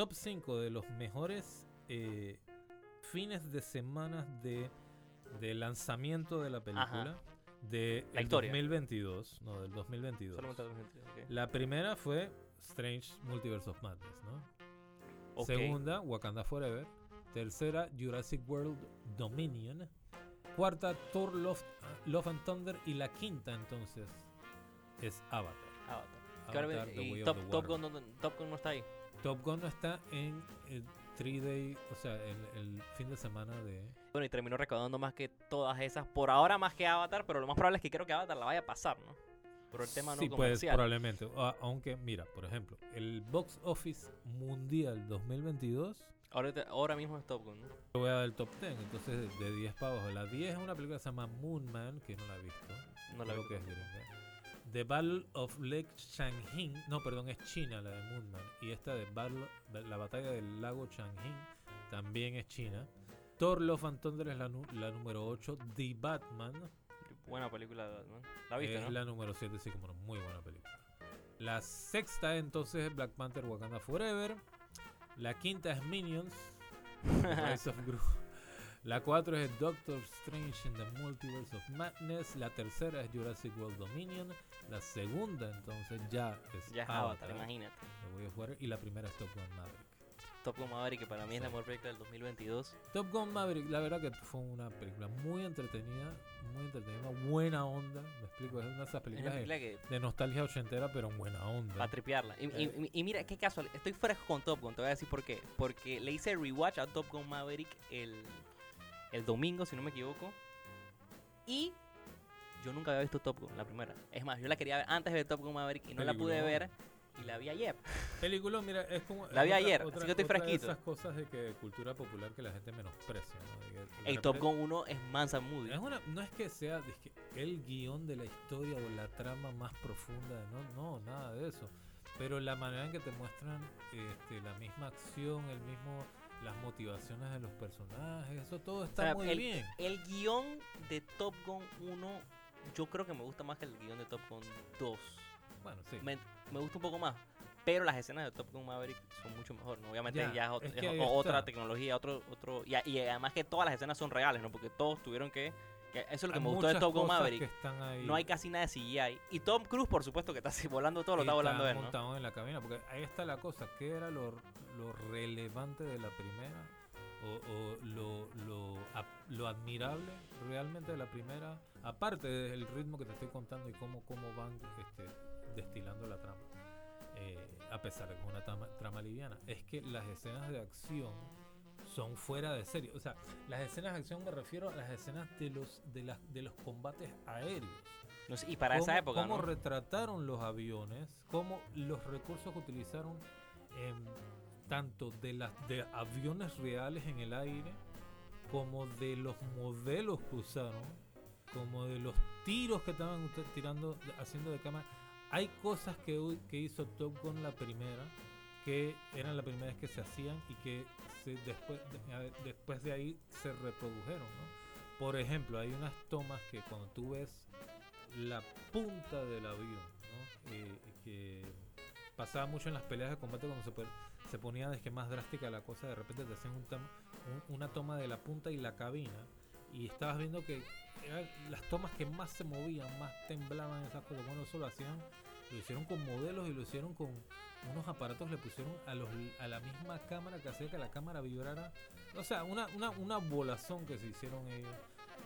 top 5 de los mejores eh, fines de semana de, de lanzamiento de la película de La el historia. 2022, no, del 2022. Solamente 2022, ok. La primera fue Strange Multiverse of Madness, ¿no? Segunda, Wakanda Forever. Tercera, Jurassic World Dominion. Cuarta, Thor Love, Love and Thunder. Y la quinta, entonces, es Avatar. Avatar. Y Top, Top. Gun, Top Gun no está ahí. Top Gun no está en el 3-day, o sea, el, el fin de semana de... Bueno, y terminó recaudando más que todas esas. Por ahora más que Avatar, pero lo más probable es que creo que Avatar la vaya a pasar, ¿no? Por el tema no sí, pues comercial. probablemente. A- aunque, mira, por ejemplo, el Box Office Mundial 2022 Ahorita- ahora mismo es Top Gun, ¿no? Yo voy a dar el top 10, entonces de 10 para abajo. La 10 es una película que se llama Moon Man, que no la he visto. No la creo vi. que es gringa. The Battle of Lake Changjin, no, perdón, es China la de Moon Man. Y esta de Battle, la batalla del lago Changjin también es China. Thor Love and Thunder es la, número 8. The Batman Buena película, ¿no? La viste, es ¿no? la número 7, sí, como no, muy buena película. La sexta entonces es Black Panther Wakanda Forever. La quinta es Minions. Rise of Gru. La 4 es Doctor Strange in the Multiverse of Madness. La tercera es Jurassic World Dominion. La segunda, entonces, ya es Ya es Avatar. Avatar, imagínate. Way of Water, Y la primera es Top Gun Maverick. Top Gun Maverick, que para mí es la mejor película del 2022. Top Gun Maverick, la verdad que fue una película muy entretenida. Muy entretenida. Buena onda. Me explico, es una de esas Es películas de, película que de nostalgia ochentera, pero en buena onda. para tripearla. Y, y- Eh. y- y mira, qué casual. Estoy fresco con Top Gun, te voy a decir por qué. Porque le hice rewatch a Top Gun Maverick el, el domingo, si no me equivoco. Y yo nunca había visto Top Gun, la primera. Es más, yo la quería ver antes de ver Top Gun Maverick y no la pude ver. Y la vi ayer. Película, mira, es como. La vi otra- ayer, otra- así que estoy otra fresquito. De esas cosas de que cultura popular que la gente menosprecia, ¿no? El Top Gun 1 es Mansa Movie. Es una, no es que sea es que el guion de la historia o la trama más profunda, no, no, nada de eso. Pero la manera en que te muestran este, la misma acción, el mismo, las motivaciones de los personajes, eso todo está O sea, muy el, bien. el guion de Top Gun 1, yo creo que me gusta más que el guion de Top Gun 2. Bueno, sí. Me, me gusta un poco más. Pero las escenas de Top Gun Maverick son mucho mejor. ¿no? Obviamente Ya, ya, es, ot- que otra tecnología, otro, otro y, además que todas las escenas son reales, ¿no? Porque todos tuvieron que, que eso es lo que Hay me gustó de Top Gun Maverick. No hay casi nada de CGI. Y Tom Cruise, por supuesto, que está así volando todo lo está volando él, ¿no? en la cabina, porque ahí está la cosa, ¿qué era lo, lo relevante de la primera? O, o lo, lo, lo admirable realmente de la primera, aparte del ritmo que te estoy contando y cómo, cómo van este, destilando la trama, eh, a pesar de que es una trama, trama liviana, es que las escenas de acción son fuera de serie. O sea, las escenas de acción me refiero a las escenas de los, de las, de los combates aéreos y para esa época, cómo ¿no? retrataron los aviones, cómo los recursos que utilizaron em, tanto de las de aviones reales en el aire como de los modelos que usaron, como de los tiros que estaban tirando, haciendo de cámara. Hay cosas que, que hizo Top Gun la primera que eran la primera vez que se hacían y que después, de, después de ahí se reprodujeron. ¿no? Por ejemplo, hay unas tomas que cuando tú ves la punta del avión, ¿no? Eh, que pasaba mucho en las peleas de combate cuando se, pon- se ponía es que más drástica la cosa, de repente te hacían un un- una toma de la punta y la cabina y estabas viendo que eran las tomas que más se movían, más temblaban esas cosas. Bueno, eso lo hacían, lo hicieron con modelos y lo hicieron con unos aparatos, le pusieron a, los, a la misma cámara que hacía que la cámara vibrara. O sea, una, una, una volazón que se hicieron ellos.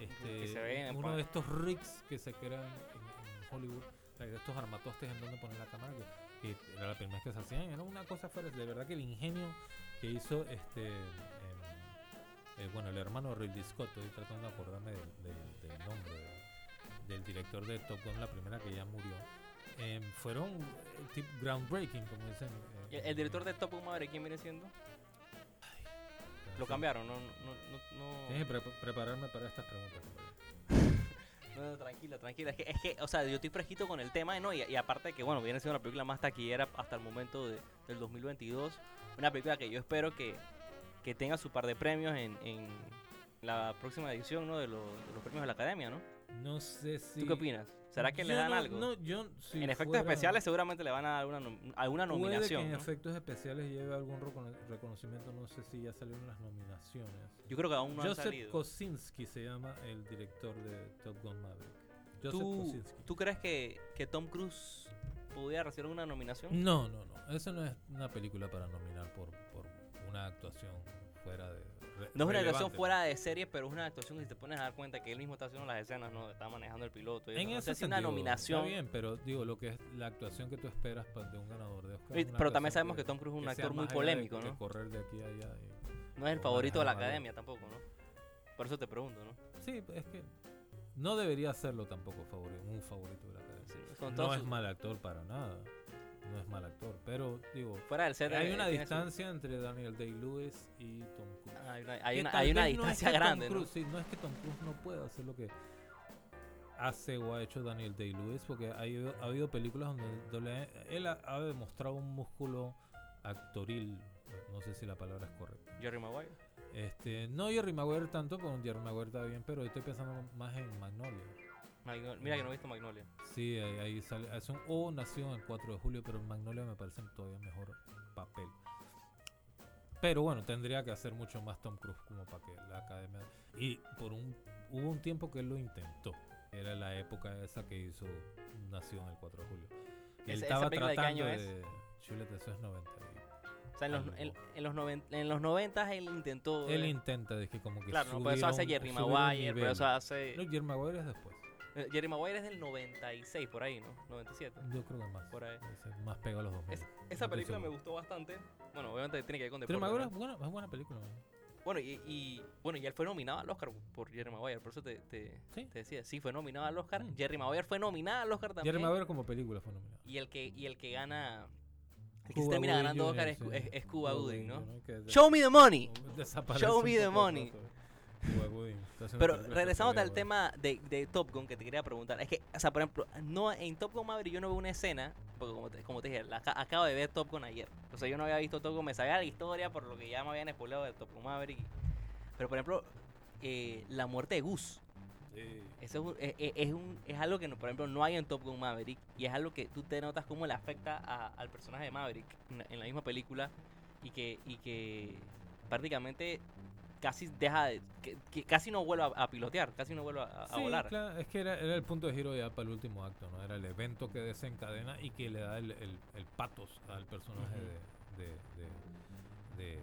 Este, se uno de estos rigs que se crean en, en Hollywood, o sea, de estos armatostes en donde poner la cámara, que, que era la primera vez que se hacían, era una cosa fuera, de verdad que el ingenio que hizo este em, eh, bueno el hermano Ridley Scott, estoy tratando de acordarme del, del- del nombre de- del director de Top Gun, la primera que ya murió, em, fueron eh, tip groundbreaking, como dicen. eh, ¿Y El, el director de Top Gun Maverick, ¿quién viene siendo? Lo cambiaron, no, no, no, no. Tienes que pre- prepararme para estas preguntas. No, no, tranquila, tranquila. Es que, es que, o sea, yo estoy fresquito con el tema, ¿no? Y, y aparte de que, bueno, viene siendo la película más taquillera hasta el momento de- del 2022. Una película que yo espero que, que tenga su par de premios en, en la próxima edición, ¿no? De, los- de los premios de la Academia, ¿no? No sé si. ¿Tú qué opinas? ¿Será que le Yo dan no- algo? No, yo, si en efectos fuera- especiales seguramente le van a dar alguna, alguna Puede que nominación, en ¿no? efectos especiales lleve algún recono- reconocimiento, no sé si ya salieron las nominaciones. Yo creo que aún no han Joseph salido. Kosinski se llama el director de Top Gun Maverick. Joseph ¿Tú, Kosinski. ¿Tú crees que, que Tom Cruise pudiera recibir una nominación? No, no, no. Eso no es una película para nominar por, por una actuación fuera de. re- No es una actuación fuera de serie, pero es una actuación que si te pones a dar cuenta que él mismo está haciendo las escenas, ¿no? Está manejando el piloto. y En eso. no si una nominación. Está bien, pero digo, lo que es la actuación que tú esperas pa- de un ganador de Oscar. Pero también sabemos que Tom Cruise es un actor muy polémico, de ¿no? correr de aquí a allá. y- No es el favorito de la academia tampoco, ¿no? Por eso te pregunto, ¿no? Sí, es que no debería serlo tampoco favorito, un favorito de la academia. Sí, no es mal actor para nada. No es mal actor, pero digo, Fuera del set. hay una su- distancia entre Daniel Day-Lewis y Tom Cruise. Ah, Hay una, hay Que una, tal hay una vez no es distancia que grande, ¿no? Sí, no es que Tom Cruise no pueda hacer lo que hace o ha hecho Daniel Day-Lewis, porque ha habido, ha habido películas donde, donde él ha, ha demostrado un músculo actoril, no sé si la palabra es correcta. Jerry Maguire. Este, no Jerry Maguire tanto, con Jerry Maguire está bien, pero estoy pensando más en Magnolia. Magno- Mira que no he visto Magnolia. Sí, ahí, ahí sale, es un O nació el 4 de julio, pero en Magnolia me parece todavía mejor papel. Pero bueno, tendría que hacer mucho más Tom Cruise como para que la academia. Y por un hubo un tiempo que él lo intentó. Era la época esa que hizo Nació en el 4 de julio. Y él estaba de tratando año de. Chuleta, eso es 90. O sea, en los, en, en los, noven- en los 90 él intentó. Él eh, intenta, de que como que. claro, no, por eso hace Jerry Maguire, por eso hace. No, Jerry Maguire es después. Eh, Jerry Maguire es del 96, por ahí, ¿no? 97. Yo creo que más. Por ahí. Más pegado a los 2000. Es- no esa película me gustó bastante. Bueno, obviamente tiene que ver con Jerry deporte. Maguire ¿no? es buena, es buena película. Bueno, y, y- bueno, y él fue nominado al Oscar por Jerry Maguire, por eso te, te, Sí. te decía, sí, fue nominado al Oscar. Mm. Jerry Maguire fue nominado al Oscar también. Jerry Maguire como película fue nominado. Y el que, y el que gana, el que se termina ganando Oscar es, sí. es, es Cuba Gooding, ¿no? Show me the money. Show me the money. Pero regresando al tema de, de Top Gun que te quería preguntar, es que, o sea, por ejemplo, no, en Top Gun Maverick yo no veo una escena, porque como te, como te dije, la acabo de ver Top Gun ayer. O sea, yo no había visto Top Gun, me sabía la historia por lo que ya me habían spoilado de Top Gun Maverick. Pero, por ejemplo, eh, la muerte de Gus. Sí. Eso es, un- es, es- un, es algo que, por ejemplo, no hay en Top Gun Maverick. Y es algo que tú te notas cómo le afecta a- al personaje de Maverick en, en la misma película. Y que, y que prácticamente casi deja de- que, que casi no vuelve a, a pilotear, casi no vuelve a, a Sí, volar. claro, es que era, era el punto de giro ya para el último acto, ¿no? Era el evento que desencadena y que le da el, el, el patos al personaje de, de, de, de-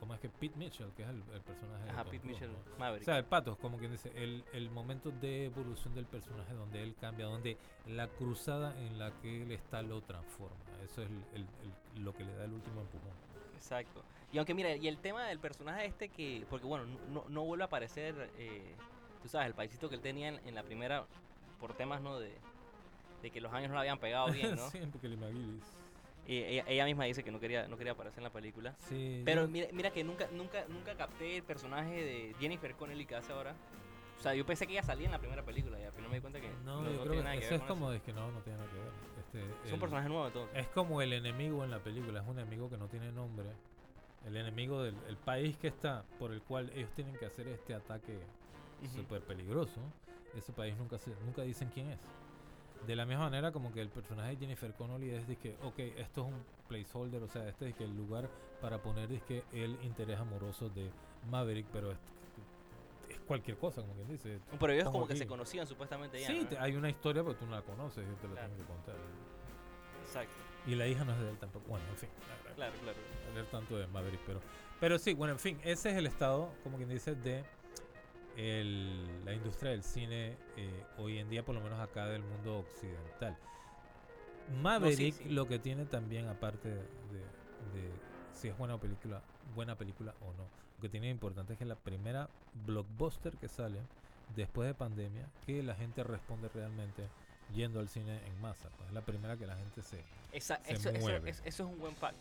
¿Cómo es que? Pete Mitchell, que es el, el personaje de Ajá, Tom Pete Mitchell, ¿no? O Maverick. sea, el patos, como quien dice, el, el momento de evolución del personaje donde él cambia, donde la cruzada en la que él está lo transforma. Eso es el- lo que le da el último empujón. Exacto. Y aunque mira, y el tema del personaje este que, porque bueno, no, no, vuelve a aparecer, eh, tú sabes, el paisito que él tenía en, en la primera, por temas, ¿no? De, de que los años no le habían pegado bien, ¿no? sí, porque McGillis. Y ella, ella misma dice que no quería, no quería aparecer en la película. Sí, Pero yo- mira, mira que nunca, nunca, nunca capté el personaje de Jennifer Connelly que hace ahora. O sea, yo pensé que ella salía en la primera película y al final me di cuenta que no, no, yo no creo tiene que nada que eso ver es con como de que no, no tiene nada que ver. Este. Es un personaje nuevo entonces. Es como el enemigo en la película, es un enemigo que no tiene nombre. El enemigo del el país que está, por el cual ellos tienen que hacer este ataque Ujú. súper peligroso. Ese país nunca se, nunca dicen quién es. De la misma manera como que el personaje de Jennifer Connolly es de que, ok, esto es un placeholder, o sea, este es que el lugar para poner es que el interés amoroso de Maverick, pero es, es cualquier cosa, como quien dice. Pero ellos como que se conocían supuestamente ya. Sí, ¿no? te- hay una historia, pero tú no la conoces, yo te la Claro. tengo que contar. Exacto. Y la hija no es de él tampoco. Bueno, en fin. Claro, claro. hablar tanto de Maverick, pero, pero sí, bueno, en fin, ese es el estado, como quien dice, de el- la industria del cine eh, hoy en día, por lo menos acá del mundo occidental. Maverick sí. lo que tiene también, aparte de, de si es buena película, buena película o no, lo que tiene importante es que es la primera blockbuster que sale después de pandemia, que la gente responde realmente yendo al cine en masa. Pues es la primera que la gente se, Esa- Se eso, mueve. es, eso es un buen fact.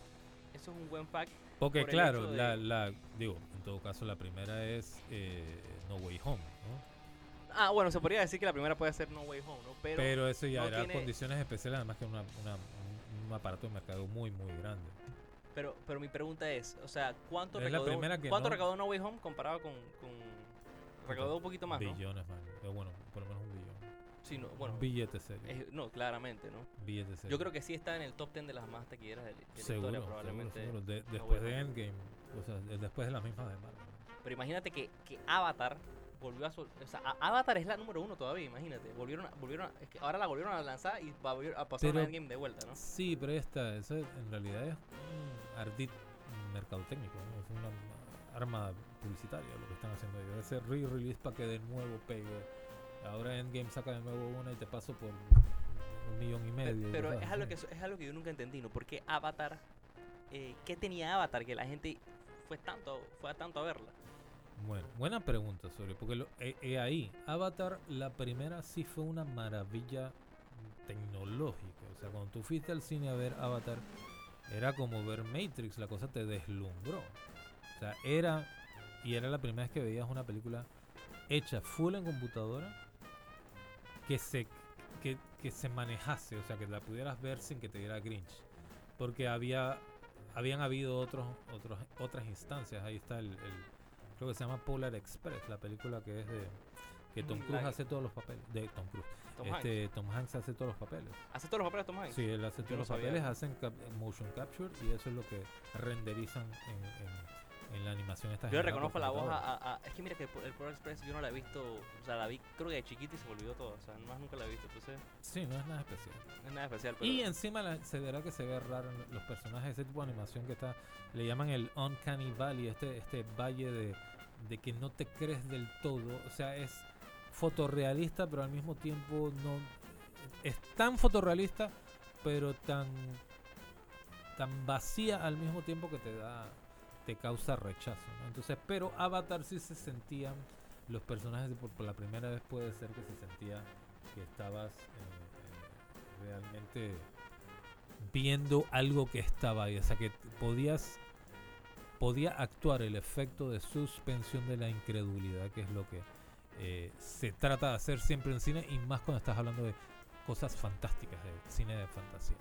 Eso es un buen fact. Porque por claro, de- la, la, digo, en todo caso la primera es eh, No Way Home, ¿no? Ah, bueno, se podría decir que la primera puede ser No Way Home, ¿no? Pero, Pero, eso ya no era tiene- condiciones especiales, además que una, una- un, un aparato de mercado muy, muy grande. Pero, pero mi pregunta es, o sea, ¿cuánto Es recaudó, ¿cuánto no- recaudó No Way Home comparado con... con recaudó un poquito más, ¿no? Billones, man. Eh, Bueno, por lo menos un billón. Sí, no, bueno. Billete serio. es- no, claramente, ¿no? Billete serio. Yo creo que sí está en el top 10 de las más taquilleras de, de la seguro, historia, seguro, probablemente. seguro. De- no después de Endgame, o sea, de- después de la misma de Marvel. Pero imagínate que, que Avatar volvió a sol- o sea, Avatar es la número uno todavía, imagínate. Volvieron a, volvieron a- es que ahora la volvieron a lanzar y va a, volver a pasar Pero- a Endgame de vuelta, ¿no? Sí, pero esta, eso en realidad es un ardid mercadotécnico, ¿no? es una arma publicitaria lo que están haciendo ellos. Ese re-release para que de nuevo pegue. Ahora Endgame saca de nuevo una y te paso por un millón y medio. Pero es algo, que, es algo que yo nunca entendí, ¿no? ¿Por qué Avatar? eh, ¿Qué tenía Avatar que la gente fue tanto, fue a tanto a verla? Bueno, buena pregunta sobre, porque lo, eh, eh, ahí, Avatar, la primera sí fue una maravilla tecnológica. O sea, cuando tú fuiste al cine a ver Avatar, era como ver Matrix, la cosa te deslumbró. O sea, era, y era la primera vez que veías una película hecha full en computadora, que se, que, que se manejase, o sea, que la pudieras ver sin que te diera cringe. Porque había, habían habido otros, otros, otras instancias. Ahí está el, el- creo que se llama Polar Express, la película que es de que Tom Cruise hace todos los papeles, de Tom Cruise. Tom este Hanks. Tom Hanks hace todos los papeles. ¿Hace todos los papeles Tom Hanks? Sí, él hace todos no los sabía papeles, hacen cap- motion capture y eso es lo que renderizan en, en- en la animación esta Yo reconozco la voz a- a- Es que mira que el, el Polar Express yo no la he visto. O sea, la vi creo que de chiquita y se me olvidó todo. O sea, más nunca la he visto. Entonces, Sí, no es nada especial. no es nada especial. Pero Y encima la- se verá que se ve raro en los personajes, ese tipo de animación que está, le llaman el Uncanny Valley, este, este valle de, de que no te crees del todo. O sea, es fotorrealista, pero al mismo tiempo no. Es tan fotorrealista, pero tan. tan vacía al mismo tiempo que te da. te causa rechazo. Entonces, pero Avatar sí se sentían. Los personajes por, la primera vez puede ser que se sentía que estabas eh, eh, realmente viendo algo que estaba ahí. O sea que podías podía actuar el efecto de suspensión de la incredulidad, que es lo que eh, se trata de hacer siempre en cine y más cuando estás hablando de cosas fantásticas, de cine de fantasía.